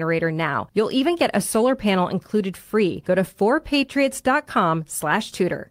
generator now. You'll even get a solar panel included free. Go to 4patriots.com slash tudor.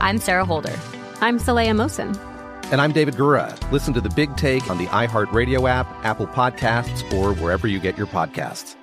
I'm Sarah Holder. I'm Saleha Mohsin. And I'm David Gura. Listen to the big take on the iHeartRadio app, Apple Podcasts, or wherever you get your podcasts.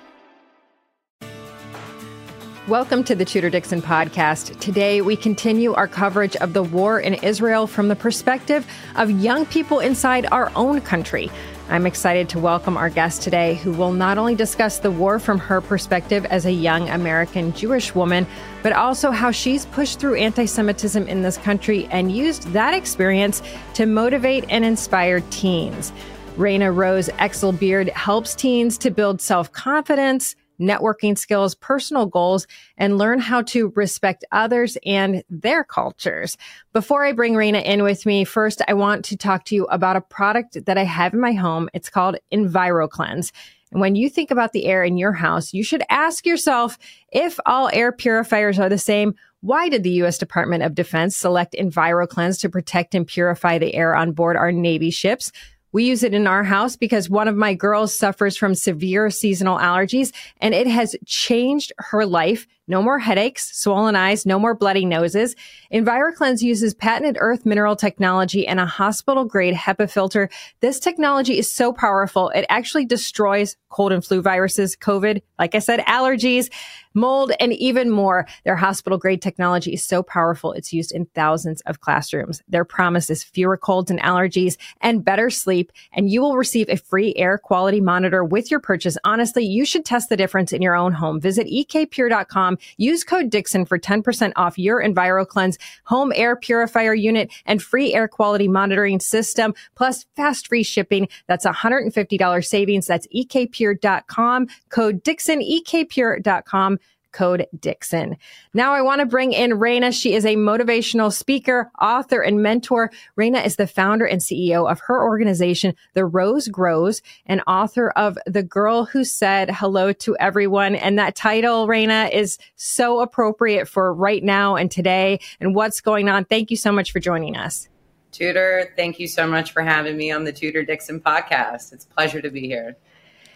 Welcome to the Tudor Dixon podcast. Today, we continue our coverage of the war in Israel from the perspective of young people inside our own country. I'm excited to welcome our guest today, who will not only discuss the war from her perspective as a young American Jewish woman, but also how she's pushed through anti Semitism in this country and used that experience to motivate and inspire teens. Rayna Rose Exelbierd helps teens to build self confidence networking skills, personal goals, and learn how to respect others and their cultures. Before I bring Rayna in with me, first, I want to talk to you about a product that I have in my home. It's called EnviroKlenz. And when you think about the air in your house, you should ask yourself if all air purifiers are the same. Why did the U.S. Department of Defense select EnviroKlenz to protect and purify the air on board our Navy ships? We use it in our house because one of my girls suffers from severe seasonal allergies and it has changed her life no more headaches, swollen eyes, no more bloody noses. EnviroKlenz uses patented earth mineral technology and a hospital grade HEPA filter. This technology is so powerful. It actually destroys cold and flu viruses, COVID, like I said, allergies, mold, and even more. Their hospital grade technology is so powerful. It's used in thousands of classrooms. Their promise is fewer colds and allergies and better sleep. And you will receive a free air quality monitor with your purchase. Honestly, you should test the difference in your own home. Visit ekpure.com Use code Dixon for 10% off your EnviroKlenz home air purifier unit and free air quality monitoring system, plus fast free shipping. That's $150 savings. That's ekpure.com. Code Dixon, ekpure.com code Dixon. Now I want to bring in Rayna. She is a motivational speaker, author, and mentor. Rayna is the founder and CEO of her organization, The Rose Grows, and author of The Girl Who Said Hello to Everyone. And that title, Rayna, is so appropriate for right now and today and what's going on. Thank you so much for joining us. Tudor, thank you so much for having me on the Tudor Dixon podcast. It's a pleasure to be here.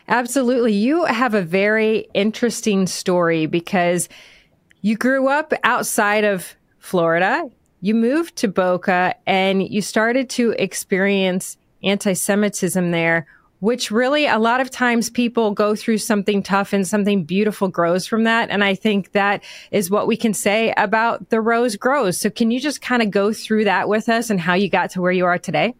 Absolutely. You have a very interesting story because you grew up outside of Florida. You moved to Boca and you started to experience anti Semitism there, which really a lot of times people go through something tough and something beautiful grows from that. And I think that is what we can say about the rose grows. So, can you just kind of go through that with us and how you got to where you are today?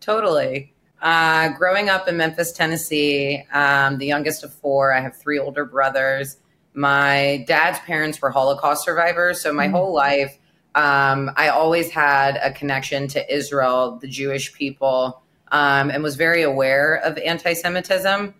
Totally. Uh, growing up in Memphis, Tennessee, um, the youngest of four, I have three older brothers. My dad's parents were Holocaust survivors. So my mm-hmm. whole life, um, I always had a connection to Israel, the Jewish people, um, and was very aware of anti Semitism.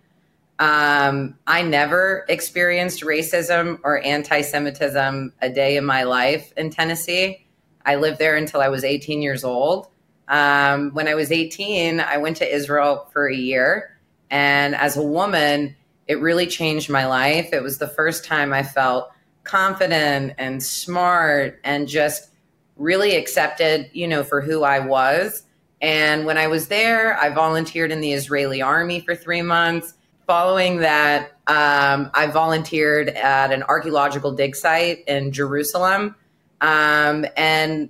Um, I never experienced racism or anti Semitism a day in my life in Tennessee. I lived there until I was 18 years old. Um, when I was 18, I went to Israel for a year. And as a woman, it really changed my life. It was the first time I felt confident and smart and just really accepted, you know, for who I was. And when I was there, I volunteered in the Israeli army for three months. Following that, um, I volunteered at an archaeological dig site in Jerusalem. Um, and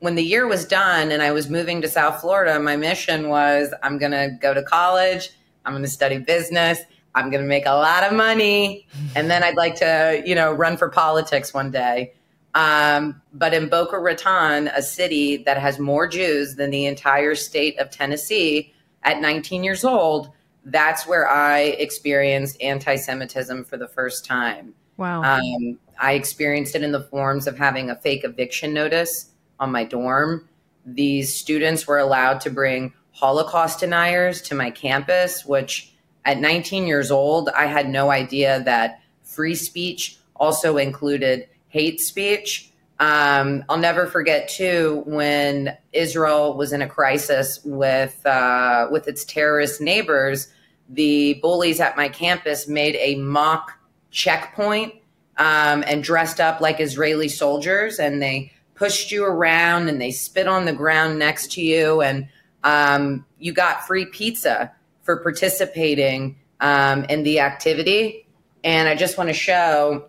when the year was done and I was moving to South Florida, my mission was I'm going to go to college, I'm going to study business, I'm going to make a lot of money, and then I'd like to, you know, run for politics one day. Um, but in Boca Raton, a city that has more Jews than the entire state of Tennessee, at 19 years old, that's where I experienced anti Semitism for the first time. Wow. Um, I experienced it in the forms of having a fake eviction notice on my dorm. These students were allowed to bring Holocaust deniers to my campus, which at 19 years old, I had no idea that free speech also included hate speech. Um, I'll never forget too when Israel was in a crisis with uh, with its terrorist neighbors. The bullies at my campus made a mock checkpoint um, and dressed up like Israeli soldiers, and they pushed you around and they spit on the ground next to you, and um, you got free pizza for participating um, in the activity. And I just want to show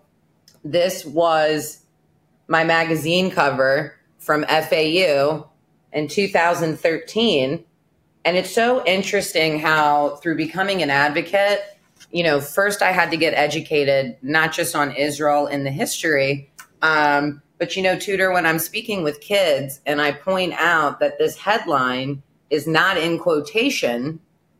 this was my magazine cover from FAU in 2013. And it's so interesting how, through becoming an advocate, you know, first I had to get educated, not just on Israel and the history, um, but, you know, Tudor, when I'm speaking with kids and I point out that this headline is not in quotation,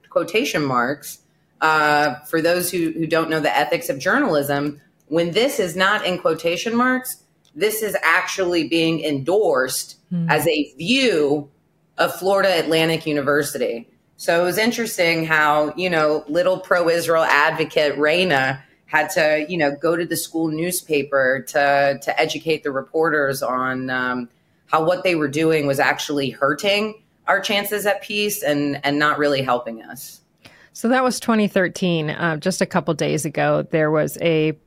quotation marks, uh, for those who, who don't know the ethics of journalism, when this is not in quotation marks, this is actually being endorsed mm. as a view of Florida Atlantic University. So it was interesting how, you know, little pro Israel advocate Rayna had to, you know, go to the school newspaper to, to educate the reporters on um, how what they were doing was actually hurting our chances at peace and, and not really helping us. So that was 2013. Uh, just a couple days ago, there was a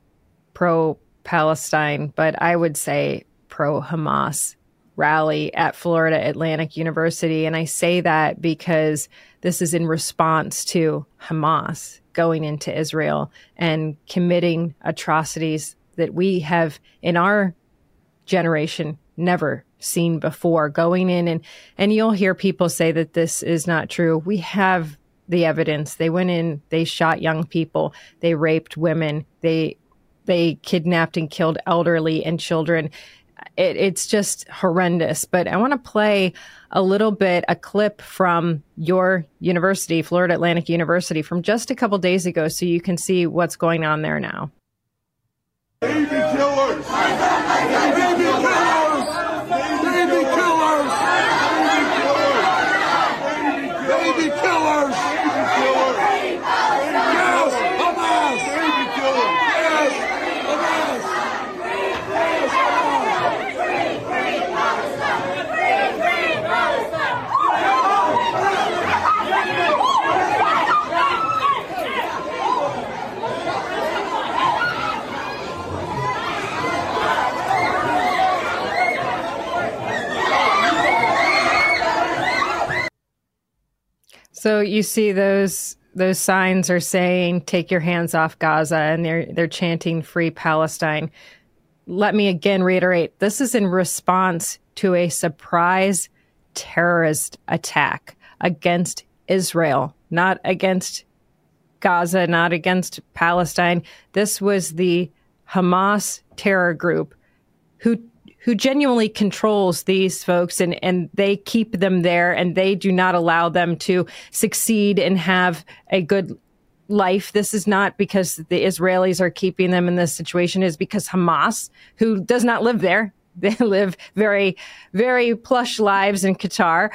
pro Palestine, but I would say pro Hamas rally at Florida Atlantic University. And I say that because this is in response to Hamas going into Israel and committing atrocities that we have in our generation never seen before going in and and you'll hear people say that this is not true we have the evidence. They went in, they shot young people, they raped women, they they kidnapped and killed elderly and children. It, it's just horrendous. But I want to play a little bit, a clip from your university, Florida Atlantic University, from just a couple days ago, so you can see what's going on there now. Baby killers! So you see those those signs are saying take your hands off Gaza and they're they're chanting free Palestine. Let me again reiterate this is in response to a surprise terrorist attack against Israel, not against Gaza, not against Palestine. This was the Hamas terror group who who genuinely controls these folks and, and they keep them there and they do not allow them to succeed and have a good life. This is not because the Israelis are keeping them in this situation is because Hamas, who does not live there, they live very, very plush lives in Qatar.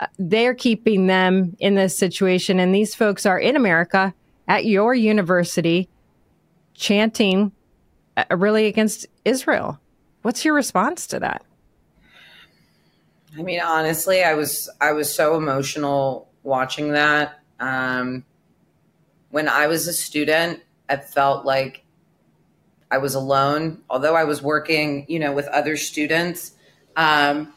Uh, they're keeping them in this situation. And these folks are in America at your university chanting uh, really against Israel. What's your response to that? I mean, honestly, I was I was so emotional watching that. Um, when I was a student, I felt like I was alone. Although I was working, you know, with other students, um,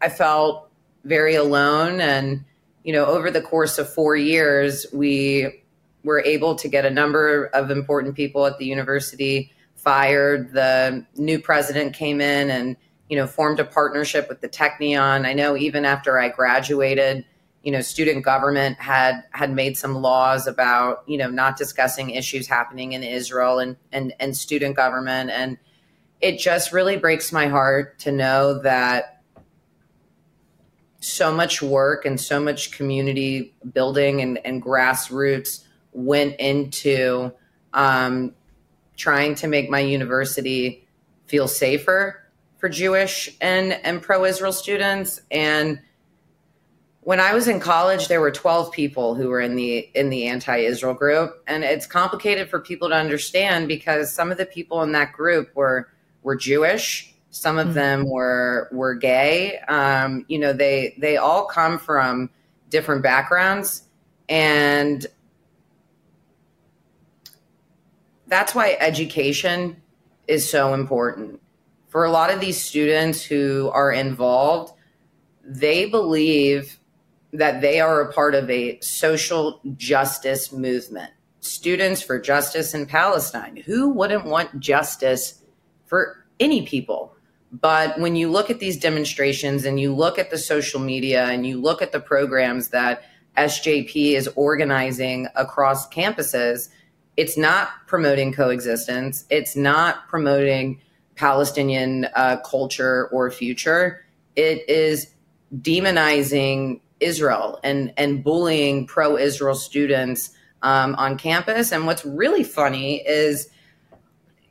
I felt very alone. And, you know, over the course of four years, we were able to get a number of important people at the university fired. The new president came in and, you know, formed a partnership with the Technion. I know even after I graduated, you know, student government had had made some laws about, you know, not discussing issues happening in Israel and and and student government and it just really breaks my heart to know that so much work and so much community building and, and grassroots went into um, trying to make my university feel safer for Jewish and, and pro Israel students. And when I was in college, there were 12 people who were in the in the anti-Israel group, and it's complicated for people to understand because some of the people in that group were were Jewish, some of mm-hmm. them were were gay. Um, you know, they they all come from different backgrounds, and that's why education is so important for a lot of these students who are involved. They believe that they are a part of a social justice movement. Students for Justice in Palestine. Who wouldn't want justice for any people? But when you look at these demonstrations and you look at the social media and you look at the programs that SJP is organizing across campuses, it's not promoting coexistence. It's not promoting Palestinian uh, culture or future. It is demonizing Israel and and bullying pro-Israel students um, on campus. And what's really funny is,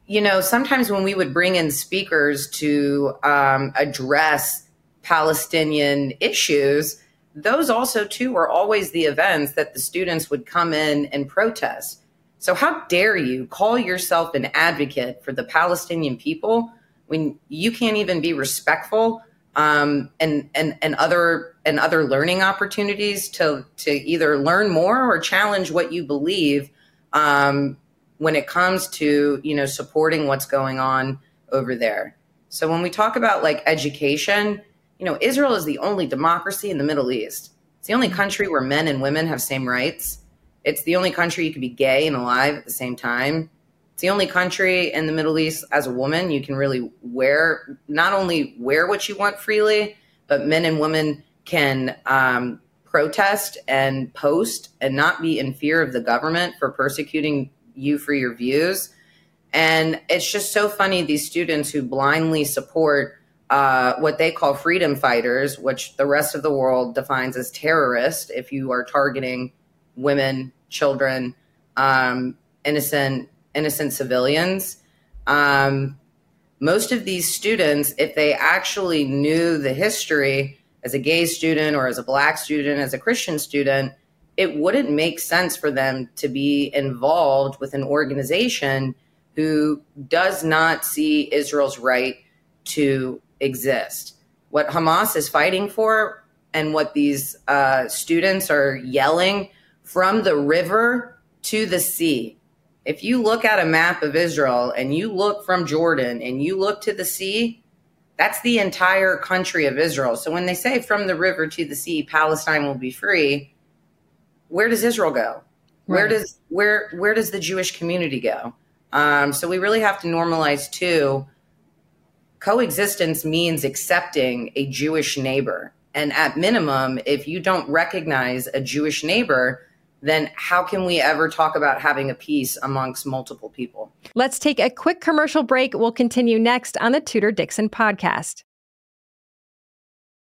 you know, sometimes when we would bring in speakers to um, address Palestinian issues, those also too were always the events that the students would come in and protest. So how dare you call yourself an advocate for the Palestinian people when you can't even be respectful um, and and and other and other learning opportunities to to either learn more or challenge what you believe um, when it comes to you know supporting what's going on over there. So when we talk about like education, you know, Israel is the only democracy in the Middle East. It's the only country where men and women have same rights. It's the only country you can be gay and alive at the same time. It's the only country in the Middle East as a woman you can really wear, not only wear what you want freely, but men and women can um, protest and post and not be in fear of the government for persecuting you for your views. And it's just so funny these students who blindly support uh, what they call freedom fighters, which the rest of the world defines as terrorist if you are targeting women, children, um, innocent innocent civilians. Um, most of these students, if they actually knew the history as a gay student or as a black student, as a Christian student, it wouldn't make sense for them to be involved with an organization who does not see Israel's right to exist. What Hamas is fighting for and what these uh, students are yelling from the river to the sea if you look at a map of Israel and you look from Jordan and you look to the sea, that's the entire country of Israel. So when they say from the river to the sea, Palestine will be free, where does Israel go? Right. Where does where where does the Jewish community go? Um, so we really have to normalize too. Coexistence means accepting a Jewish neighbor, and at minimum, if you don't recognize a Jewish neighbor, then how can we ever talk about having a peace amongst multiple people? Let's take a quick commercial break. We'll continue next on the Tudor Dixon podcast.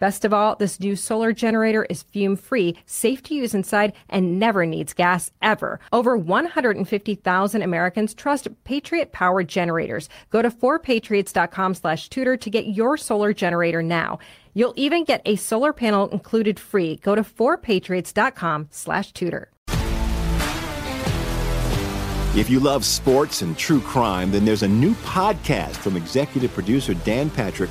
Best of all, this new solar generator is fume free, safe to use inside, and never needs gas ever. Over 150,000 Americans trust Patriot Power generators. Go to 4patriots.com slash tudor to get your solar generator now. You'll even get a solar panel included free. Go to 4patriots.com slash tudor. If you love sports and true crime, then there's a new podcast from executive producer Dan Patrick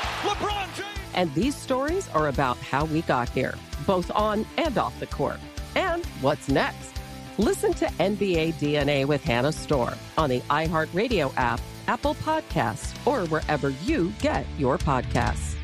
And these stories are about how we got here, both on and off the court. And what's next? Listen to NBA DNA with Hannah Storm on the iHeartRadio app, Apple Podcasts, or wherever you get your podcasts.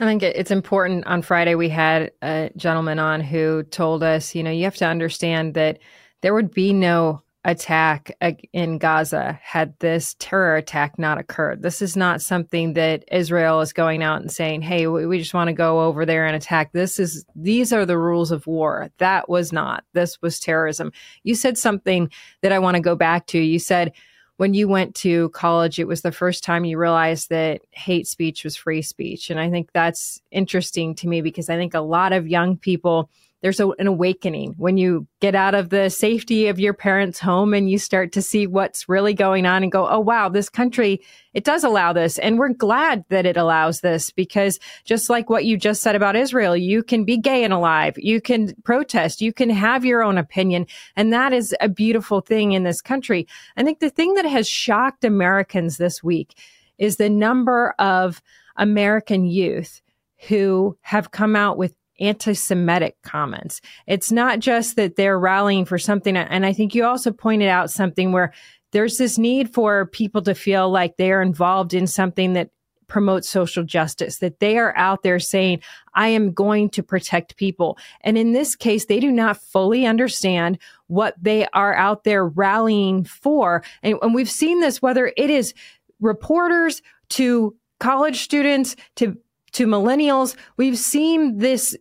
I think it's important. On Friday, we had a gentleman on who told us, you know, you have to understand that there would be no attack in Gaza had this terror attack not occurred. This is not something that Israel is going out and saying, "Hey, we just want to go over there and attack." This is these are the rules of war. That was not. This was terrorism. You said something that I want to go back to. You said when you went to college, it was the first time you realized that hate speech was free speech. And I think that's interesting to me because I think a lot of young people there's a, an awakening when you get out of the safety of your parents' home and you start to see what's really going on and go, oh, wow, this country, it does allow this. And we're glad that it allows this because just like what you just said about Israel, you can be gay and alive. You can protest. You can have your own opinion. And that is a beautiful thing in this country. I think the thing that has shocked Americans this week is the number of American youth who have come out with anti Semitic comments. It's not just that they're rallying for something. And I think you also pointed out something where there's this need for people to feel like they are involved in something that promotes social justice, that they are out there saying, I am going to protect people. And in this case, they do not fully understand what they are out there rallying for. And, and we've seen this, whether it is reporters to college students to to millennials, we've seen this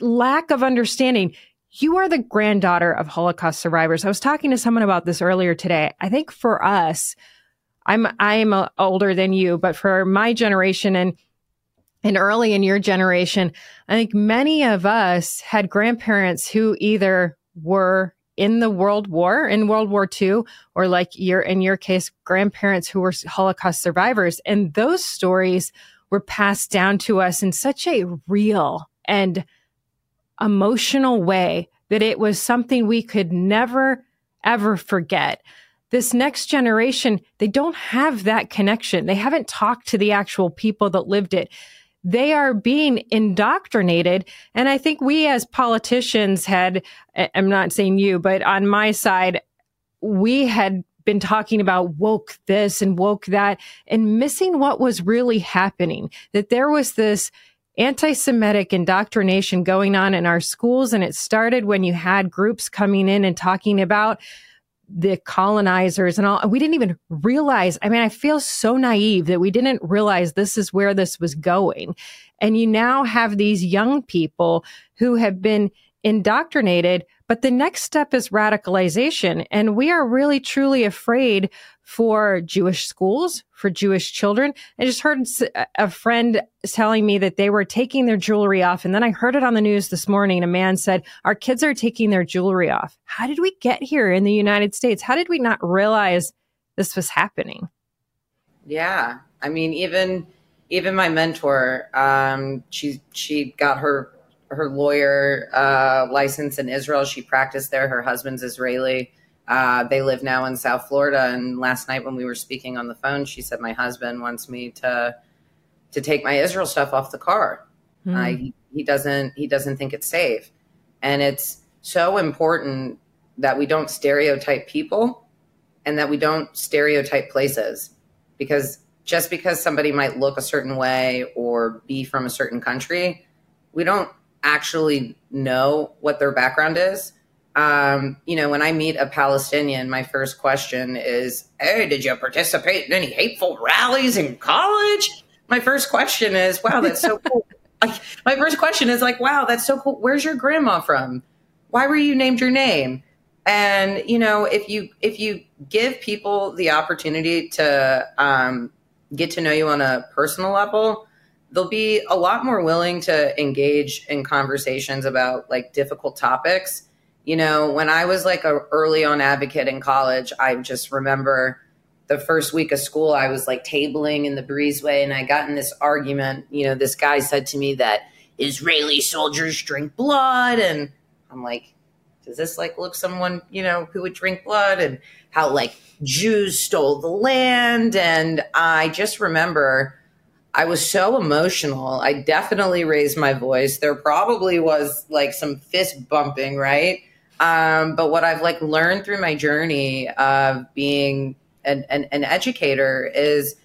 lack of understanding. You are the granddaughter of Holocaust survivors. I was talking to someone about this earlier today. I think for us, I'm I'm uh, older than you, but for my generation and and early in your generation, I think many of us had grandparents who either were in the World War, in World War II, or like your in your case, grandparents who were Holocaust survivors. And those stories were passed down to us in such a real and emotional way that it was something we could never, ever forget. This next generation, they don't have that connection. They haven't talked to the actual people that lived it. They are being indoctrinated. And I think we as politicians had, I'm not saying you, but on my side, we had been talking about woke this and woke that and missing what was really happening. That there was this anti-Semitic indoctrination going on in our schools. And it started when you had groups coming in and talking about the colonizers and all. We didn't even realize. I mean, I feel so naive that we didn't realize this is where this was going. And you now have these young people who have been indoctrinated, but the next step is radicalization. And we are really truly afraid for Jewish schools, for Jewish children. I just heard a friend telling me that they were taking their jewelry off. And then I heard it on the news this morning. A man said, Our kids are taking their jewelry off. How did we get here in the United States? How did we not realize this was happening? Yeah. I mean, even even my mentor, um, she she got her her lawyer uh, license in Israel. She practiced there. Her husband's Israeli. Uh, they live now in South Florida. And last night when we were speaking on the phone, she said my husband wants me to to take my Israel stuff off the car. Mm. Uh, he, he doesn't he doesn't think it's safe, and it's so important that we don't stereotype people and that we don't stereotype places because just because somebody might look a certain way or be from a certain country, we don't actually know what their background is um, you know, when I meet a Palestinian, my first question is, Hey, did you participate in any hateful rallies in college? My first question is, Wow, that's so cool. like, my first question is like, Wow, that's so cool. Where's your grandma from? Why were you named your name? And you know, if you if you give people the opportunity to um, get to know you on a personal level, they'll be a lot more willing to engage in conversations about like difficult topics you know, when I was like a early on advocate in college, I just remember the first week of school, I was like tabling in the breezeway and I got in this argument. You know, this guy said to me that Israeli soldiers drink blood. And I'm like, does this like look someone, you know, who would drink blood and how like Jews stole the land? And I just remember I was so emotional. I definitely raised my voice. There probably was like some fist bumping, right? Um, but what I've like learned through my journey of being an, an, an educator is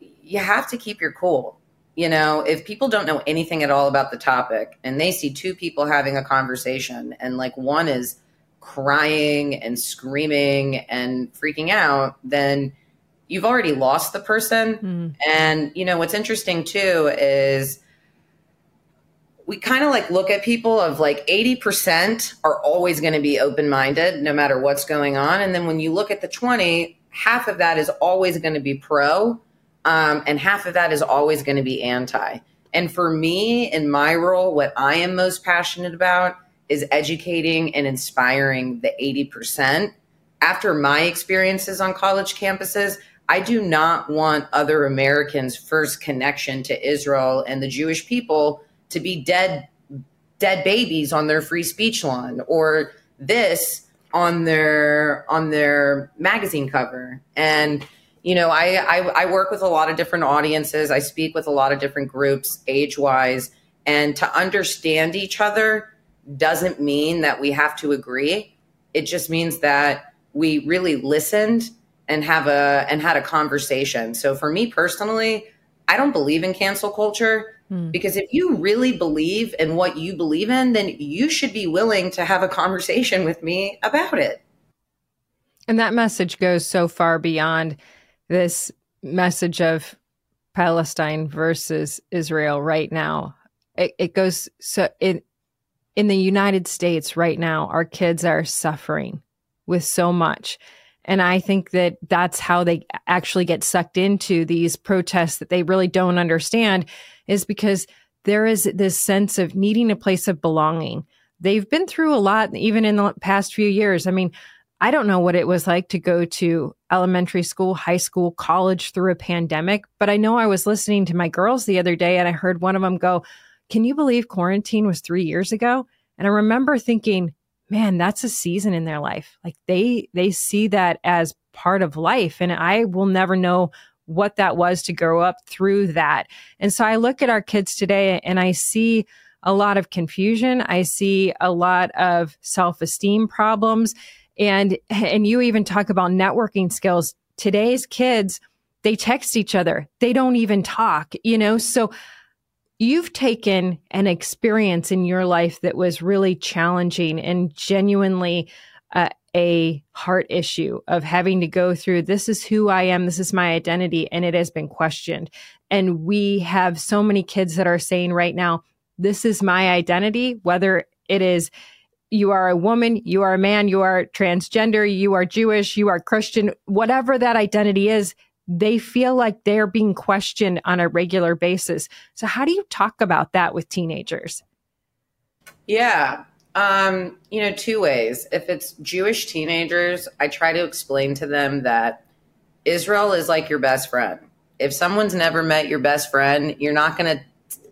you have to keep your cool. You know, if people don't know anything at all about the topic and they see two people having a conversation and like one is crying and screaming and freaking out, then you've already lost the person. Mm. And, you know, what's interesting too is we kind of like look at people of like 80% are always going to be open minded no matter what's going on. And then when you look at the 20, half of that is always going to be pro, um, and half of that is always going to be anti. And for me, in my role, what I am most passionate about is educating and inspiring the 80%. After my experiences on college campuses, I do not want other Americans' first connection to Israel and the Jewish people to be dead dead babies on their free speech lawn or this on their on their magazine cover. And you know I, I, I work with a lot of different audiences. I speak with a lot of different groups age wise and to understand each other doesn't mean that we have to agree. It just means that we really listened and have a and had a conversation so for me personally i don't believe in cancel culture Hmm. Because if you really believe in what you believe in, then you should be willing to have a conversation with me about it. And that message goes so far beyond this message of Palestine versus Israel right now. It, it goes so in in the United States right now, our kids are suffering with so much. And I think that that's how they actually get sucked into these protests that they really don't understand is because there is this sense of needing a place of belonging. They've been through a lot, even in the past few years. I mean, I don't know what it was like to go to elementary school, high school, college through a pandemic, but I know I was listening to my girls the other day and I heard one of them go, Can you believe quarantine was three years ago? And I remember thinking, man, that's a season in their life. Like they they see that as part of life. And I will never know what that was to grow up through that. And so I look at our kids today and I see a lot of confusion. I see a lot of self-esteem problems. And, and you even talk about networking skills. Today's kids, they text each other. They don't even talk, you know? So you've taken an experience in your life that was really challenging and genuinely uh, a heart issue of having to go through this is who I am, this is my identity, and it has been questioned. And we have so many kids that are saying right now, this is my identity, whether it is you are a woman, you are a man, you are transgender, you are Jewish, you are Christian, whatever that identity is, they feel like they're being questioned on a regular basis. So, how do you talk about that with teenagers? Yeah. Um, you know, two ways. If it's Jewish teenagers, I try to explain to them that Israel is like your best friend. If someone's never met your best friend, you're not going to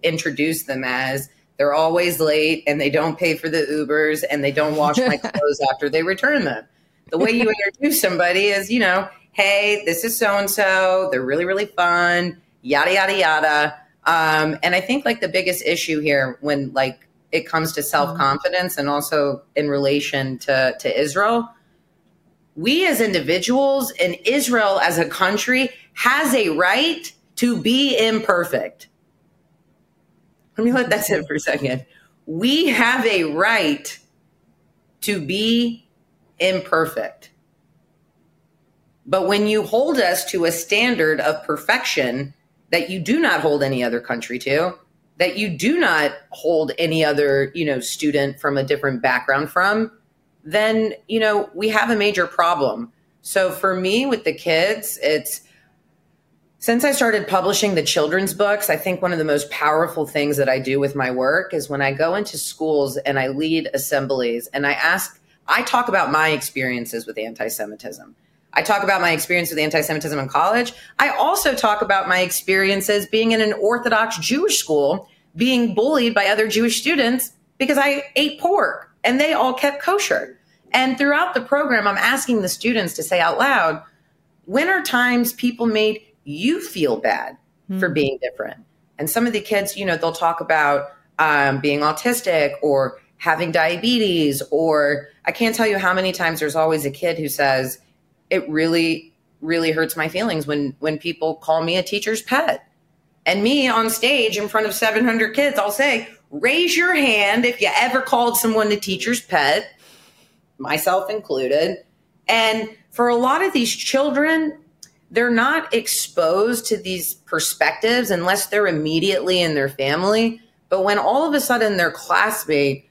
introduce them as they're always late and they don't pay for the Ubers and they don't wash my clothes after they return them. The way you introduce somebody is, you know, hey, this is so and so. They're really, really fun, yada, yada, yada. Um, and I think like the biggest issue here when like it comes to self confidence and also in relation to, to Israel, we as individuals and Israel as a country has a right to be imperfect. Let me let that sit for a second. We have a right to be imperfect. But when you hold us to a standard of perfection that you do not hold any other country to, that you do not hold any other, you know, student from a different background from, then, you know, we have a major problem. So for me with the kids, it's since I started publishing the children's books, I think one of the most powerful things that I do with my work is when I go into schools and I lead assemblies and I ask, I talk about my experiences with anti Semitism. I talk about my experience with anti Semitism in college. I also talk about my experiences being in an Orthodox Jewish school, being bullied by other Jewish students because I ate pork and they all kept kosher. And throughout the program, I'm asking the students to say out loud, when are times people made you feel bad mm-hmm. for hmm. being different. And some of the kids, you know, they'll talk about um, being autistic or having diabetes, or I can't tell you how many times there's always a kid who says, it really, really hurts my feelings when when people call me a teacher's pet. And me on stage in front of 700 kids, I'll say, raise your hand if you ever called someone a teacher's pet, myself included. And for a lot of these children, they're not exposed to these perspectives unless they're immediately in their family. But when all of a sudden their classmate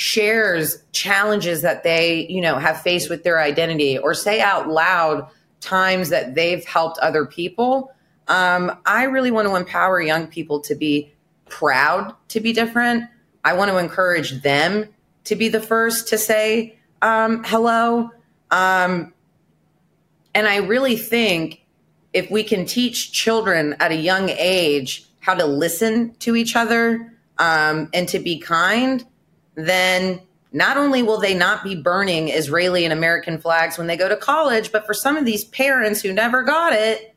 shares challenges that they, you know, have faced with their identity or say out loud times that they've helped other people, um, I really want to empower young people to be proud to be different. I want to encourage them to be the first to say um, hello. Um, and I really think if we can teach children at a young age how to listen to each other um, and to be kind, then not only will they not be burning Israeli and American flags when they go to college, but for some of these parents who never got it,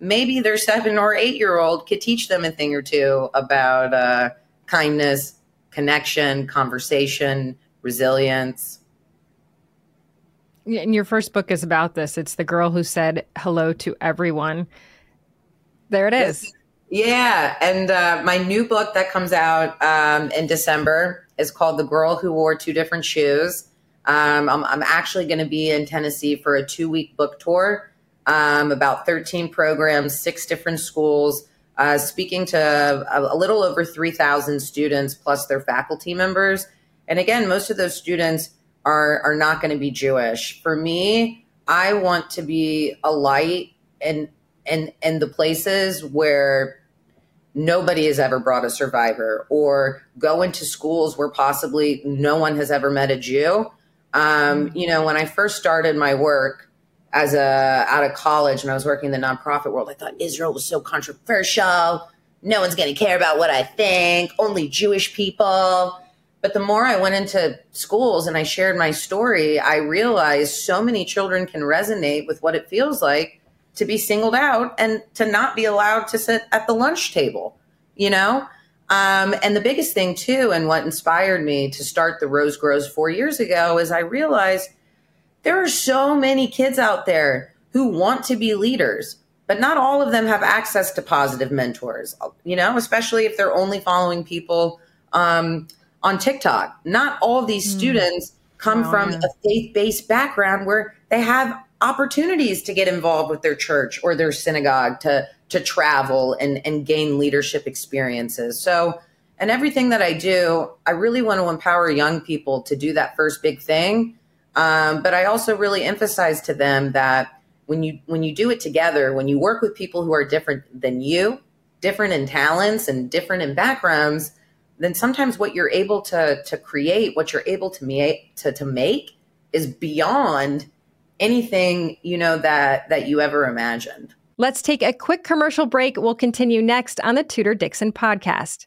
maybe their seven or eight year old could teach them a thing or two about uh, kindness, connection, conversation, resilience. And your first book is about this. It's the girl who said hello to everyone. There it is. Yeah. And uh, my new book that comes out um, in December is called The Girl Who Wore Two Different Shoes. Um, I'm, I'm, actually going to be in Tennessee for a two week book tour, um, about 13 programs, six different schools, uh, speaking to a, a little over 3,000 students plus their faculty members. And again, most of those students are are not going to be Jewish. For me, I want to be a light in in in the places where nobody has ever brought a survivor or go into schools where possibly no one has ever met a Jew. Um, you know, when I first started my work as a out of college and I was working in the nonprofit world, I thought Israel was so controversial. No one's going to care about what I think. Only Jewish people. But the more I went into schools and I shared my story, I realized so many children can resonate with what it feels like to be singled out and to not be allowed to sit at the lunch table, you know? Um, and the biggest thing, too, and what inspired me to start the Rose Grows four years ago is I realized there are so many kids out there who want to be leaders, but not all of them have access to positive mentors, you know, especially if they're only following people um, on TikTok. Not all these mm. students come Oh, from yeah. a faith based background where they have opportunities to get involved with their church or their synagogue to to travel and and gain leadership experiences. So and everything that I do, I really want to empower young people to do that first big thing. Um, but I also really emphasize to them that when you when you do it together, when you work with people who are different than you, different in talents and different in backgrounds, then sometimes what you're able to to create, what you're able to make to, to make is beyond anything, you know, that that you ever imagined. Let's take a quick commercial break. We'll continue next on the Tudor Dixon podcast.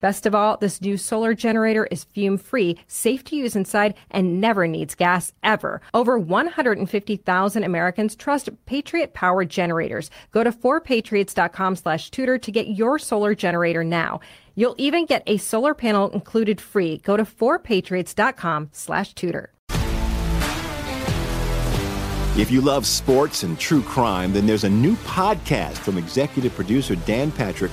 Best of all, this new solar generator is fume free, safe to use inside, and never needs gas ever. Over 150,000 Americans trust Patriot Power generators. Go to 4patriots.com slash tudor to get your solar generator now. You'll even get a solar panel included free. Go to 4patriots.com slash tudor. If you love sports and true crime, then there's a new podcast from executive producer Dan Patrick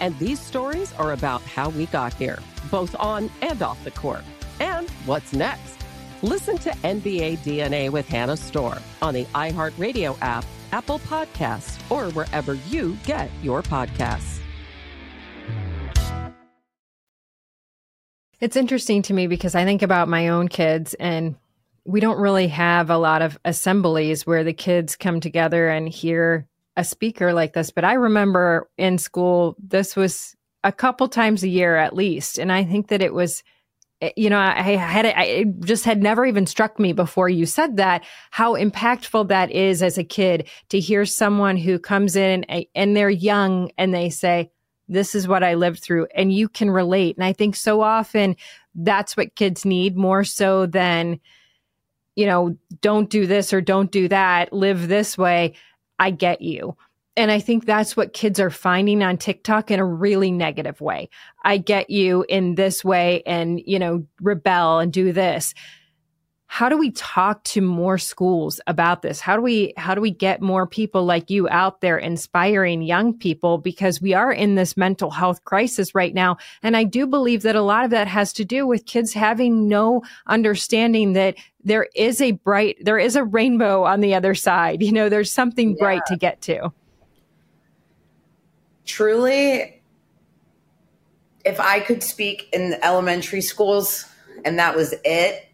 And these stories are about how we got here, both on and off the court. And what's next? Listen to NBA DNA with Hannah Storm on the iHeartRadio app, Apple Podcasts, or wherever you get your podcasts. It's interesting to me because I think about my own kids and we don't really have a lot of assemblies where the kids come together and hear a speaker like this. But I remember in school, this was a couple times a year at least. And I think that it was, eh, you know, I had it, just had never even struck me before you said that, how impactful that is as a kid to hear someone who comes in and, and they're young and they say, this is what I lived through and you can relate. And I think so often that's what kids need more so than, you know, don't do this or don't do that, live this way. I get you. And I think that's what kids are finding on TikTok in a really negative way. I get you in this way and, you know, rebel and do this. How do we talk to more schools about this? How do we how do we get more people like you out there inspiring young people because we are in this mental health crisis right now and I do believe that a lot of that has to do with kids having no understanding that there is a bright there is a rainbow on the other side. You know, there's something bright to get to. truly if i could speak in elementary schools and that was it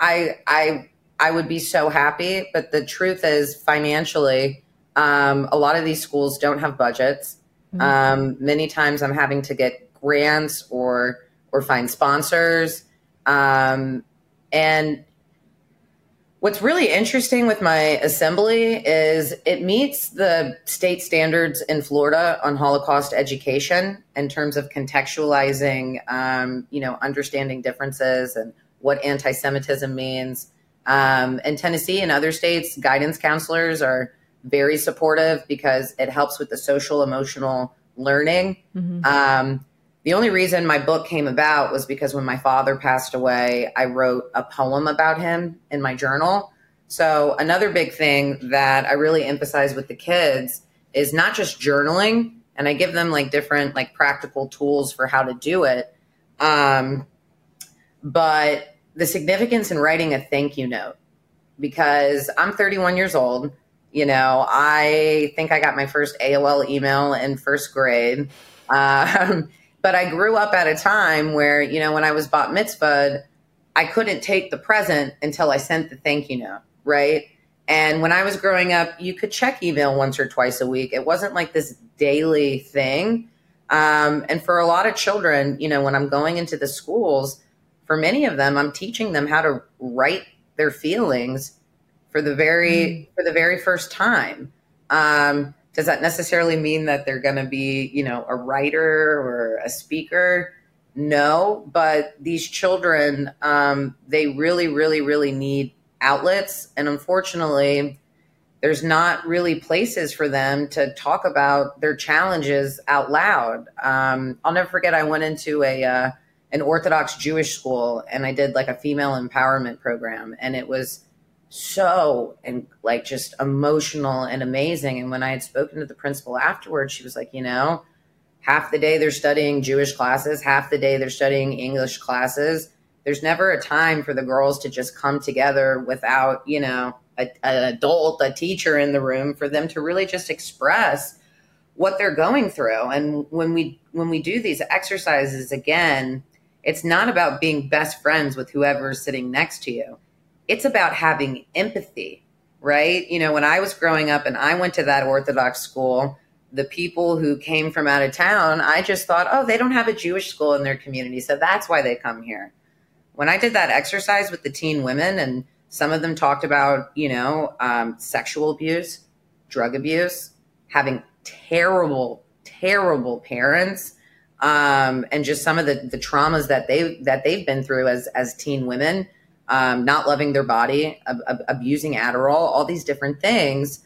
i i i would be so happy but the truth is financially um, a lot of these schools don't have budgets um, many times i'm having to get grants or or find sponsors. Um, and what's really interesting with my assembly is it meets the state standards in Florida on Holocaust education in terms of contextualizing, um, you know, understanding differences and what anti-Semitism means. Um, in Tennessee and other states, guidance counselors are very supportive because it helps with the social emotional learning. Mm-hmm. Um, the only reason my book came about was because when my father passed away, I wrote a poem about him in my journal. So, another big thing that I really emphasize with the kids is not just journaling, and I give them like different, like practical tools for how to do it, um, but the significance in writing a thank you note. Because I'm 31 years old. You know, I think I got my first AOL email in first grade. Um, but I grew up at a time where, you know, when I was bat mitzvahed, I couldn't take the present until I sent the thank you note, right? And when I was growing up, you could check email once or twice a week. It wasn't like this daily thing. Um, and for a lot of children, you know, when I'm going into the schools, for many of them, I'm teaching them how to write their feelings for the very mm. for the very first time. Um, does that necessarily mean that they're going to be, you know, a writer or a speaker? No, but these children, um, they really, really, really need outlets. And unfortunately, there's not really places for them to talk about their challenges out loud. Um, I'll never forget, I went into a, uh, an Orthodox Jewish school and I did like a female empowerment program. And it was, so and like just emotional and amazing. And when I had spoken to the principal afterwards, she was like, you know, half the day they're studying Jewish classes, half the day they're studying English classes. There's never a time for the girls to just come together without, you know, an adult, a teacher in the room for them to really just express what they're going through. And when we when we do these exercises again, it's not about being best friends with whoever's sitting next to you it's about having empathy, right? You know, when I was growing up and I went to that Orthodox school, the people who came from out of town, I just thought, oh, they don't have a Jewish school in their community. So that's why they come here. When I did that exercise with the teen women, and some of them talked about, you know, um, sexual abuse, drug abuse, having terrible, terrible parents, um, and just some of the, the traumas that they that they've been through as as teen women um, not loving their body, ab- ab- abusing Adderall, all these different things.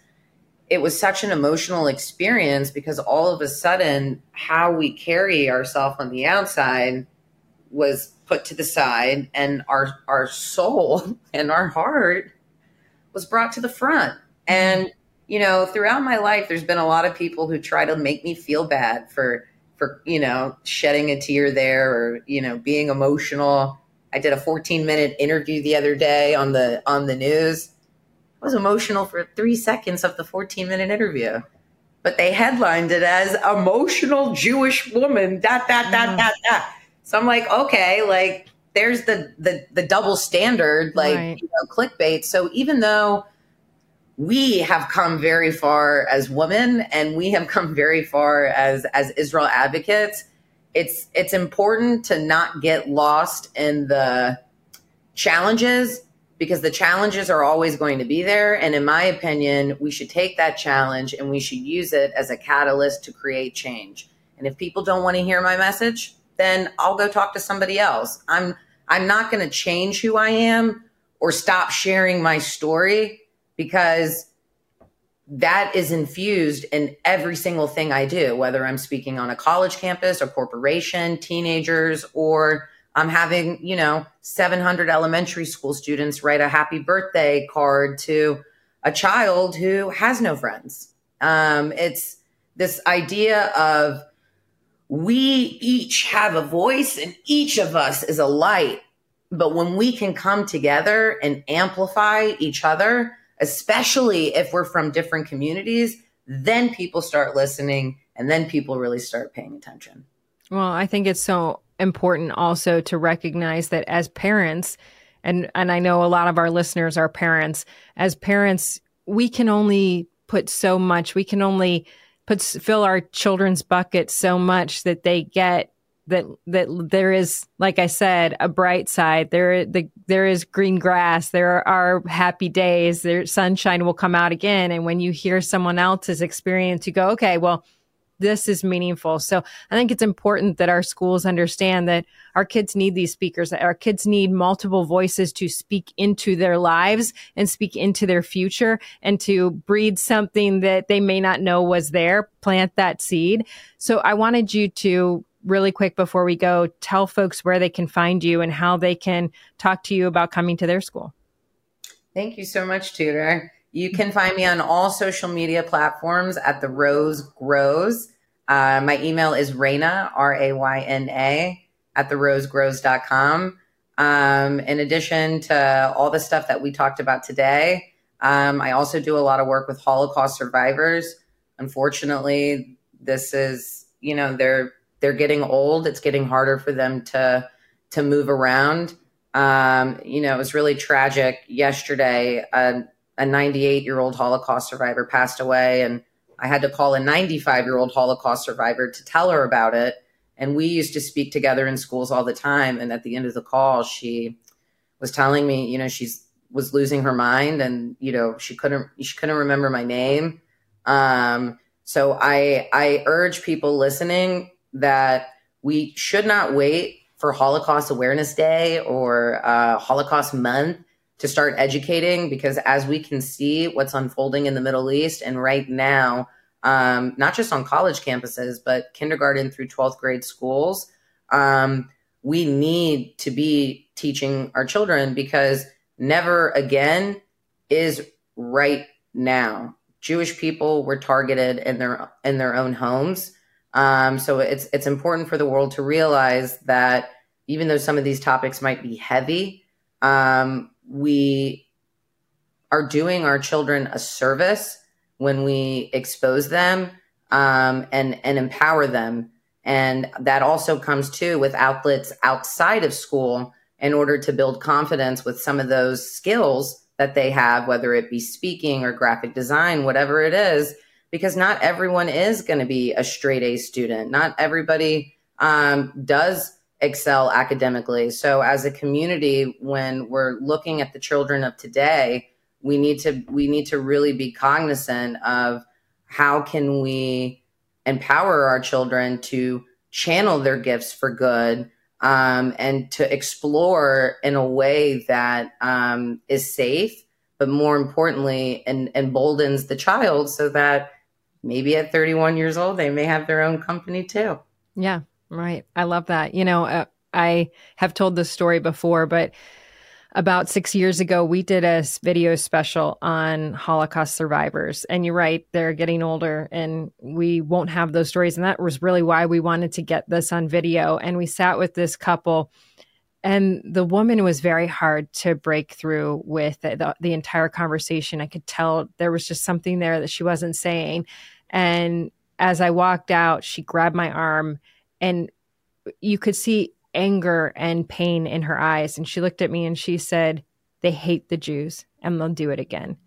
It was such an emotional experience because all of a sudden, how we carry ourselves on the outside was put to the side, and our our soul and our heart was brought to the front. And you know, throughout my life, there's been a lot of people who try to make me feel bad for for you know shedding a tear there or you know being emotional I did a 14 minute interview the other day on the on the news. I was emotional for three seconds of the 14 minute interview, but they headlined it as "emotional Jewish woman." Dot dot dot mm. dot dot. So I'm like, okay, like there's the the the double standard, like right. you know, clickbait. So even though we have come very far as women, and we have come very far as as Israel advocates. It's it's important to not get lost in the challenges because the challenges are always going to be there. And in my opinion we should take that challenge and we should use it as a catalyst to create change. And if people don't want to hear my message then I'll go talk to somebody else. I'm I'm not going to change who I am or stop sharing my story because that is infused in every single thing I do, whether I'm speaking on a college campus or corporation, teenagers, or I'm having, you know, 700 elementary school students write a happy birthday card to a child who has no friends. Um, it's this idea of we each have a voice and each of us is a light. But when we can come together and amplify each other, especially if we're from different communities, then people start listening and then people really start paying attention. Well, I think it's so important also to recognize that as parents, and, and I know a lot of our listeners are parents, as parents, we can only put so much, we can only put fill our children's bucket so much that they get that that there is like i said a bright side. There the, there is green grass. There are happy days. There sunshine will come out again. And when you hear someone else's experience you go okay well this is meaningful. So I think it's important that our schools understand that our kids need these speakers, that our kids need multiple voices to speak into their lives and speak into their future and to breed something that they may not know was there, plant that seed. So I wanted you to really quick before we go, tell folks where they can find you and how they can talk to you about coming to their school. Thank you so much, Tudor. You can find me on all social media platforms at The Rose Grows. Uh, my email is Rayna, R A Y N A, at therosegrows.com. Um, in addition to all the stuff that we talked about today, um, I also do a lot of work with Holocaust survivors. Unfortunately, this is, you know, they're they're getting old. It's getting harder for them to to move around. Um, you know, it was really tragic yesterday. A, a 98 year old Holocaust survivor passed away, and I had to call a 95 year old Holocaust survivor to tell her about it. And we used to speak together in schools all the time. And at the end of the call, she was telling me, you know, she's was losing her mind, and you know, she couldn't she couldn't remember my name. Um, so I I urge people listening that we should not wait for Holocaust Awareness Day or uh, Holocaust Month to start educating because as we can see what's unfolding in the Middle East and right now, um, not just on college campuses, but kindergarten through 12th grade schools, um, we need to be teaching our children because never again is right now. Jewish people were targeted in their in their own homes. Um, so it's it's important for the world to realize that even though some of these topics might be heavy, um, we are doing our children a service when we expose them um, and and empower them. And that also comes too with outlets outside of school in order to build confidence with some of those skills that they have whether it be speaking or graphic design whatever it is because not everyone is going to be a straight a student not everybody um, does excel academically. So as a community, when we're looking at the children of today, we need to we need to really be cognizant of how can we empower our children to channel their gifts for good um, and to explore in a way that um, is safe, but more importantly, and emboldens the child so that maybe at 31 years old they may have their own company too. Yeah, Right. I love that. You know, uh, I have told this story before, but about six years ago, we did a video special on Holocaust survivors. And you're right, they're getting older and we won't have those stories. And that was really why we wanted to get this on video. And we sat with this couple, and the woman was very hard to break through with the, the, entire conversation. I could tell there was just something there that she wasn't saying. And as I walked out, she grabbed my arm and you could see anger and pain in her eyes. And she looked at me and she said, They hate the Jews and they'll do it again.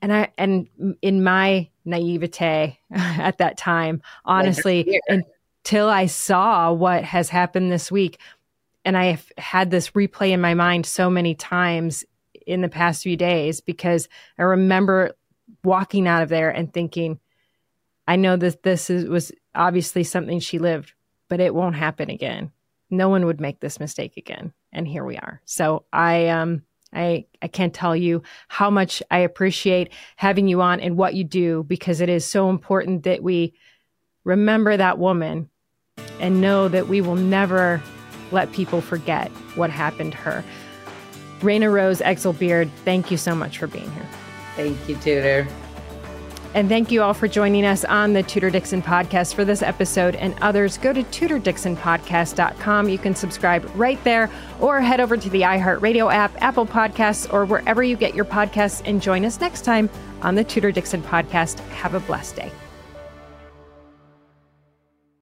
And I, and in my naivete at that time, honestly, until I saw what has happened this week, and I have had this replay in my mind so many times in the past few days because I remember walking out of there and thinking, I know that this is, was obviously something she lived, but it won't happen again. No one would make this mistake again. And here we are. So I um I I can't tell you how much I appreciate having you on and what you do because it is so important that we remember that woman and know that we will never let people forget what happened to her. Rayna Rose Exelbierd, thank you so much for being here. Thank you, Tudor. And thank you all for joining us on the Tudor Dixon podcast for this episode and others. Go to tudordixonpodcast.com. You can subscribe right there or head over to the iHeartRadio app, Apple Podcasts, or wherever you get your podcasts and join us next time on the Tudor Dixon podcast. Have a blessed day.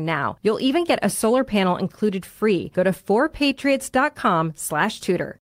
now. You'll even get a solar panel included free. Go to 4patriots.com slash tudor.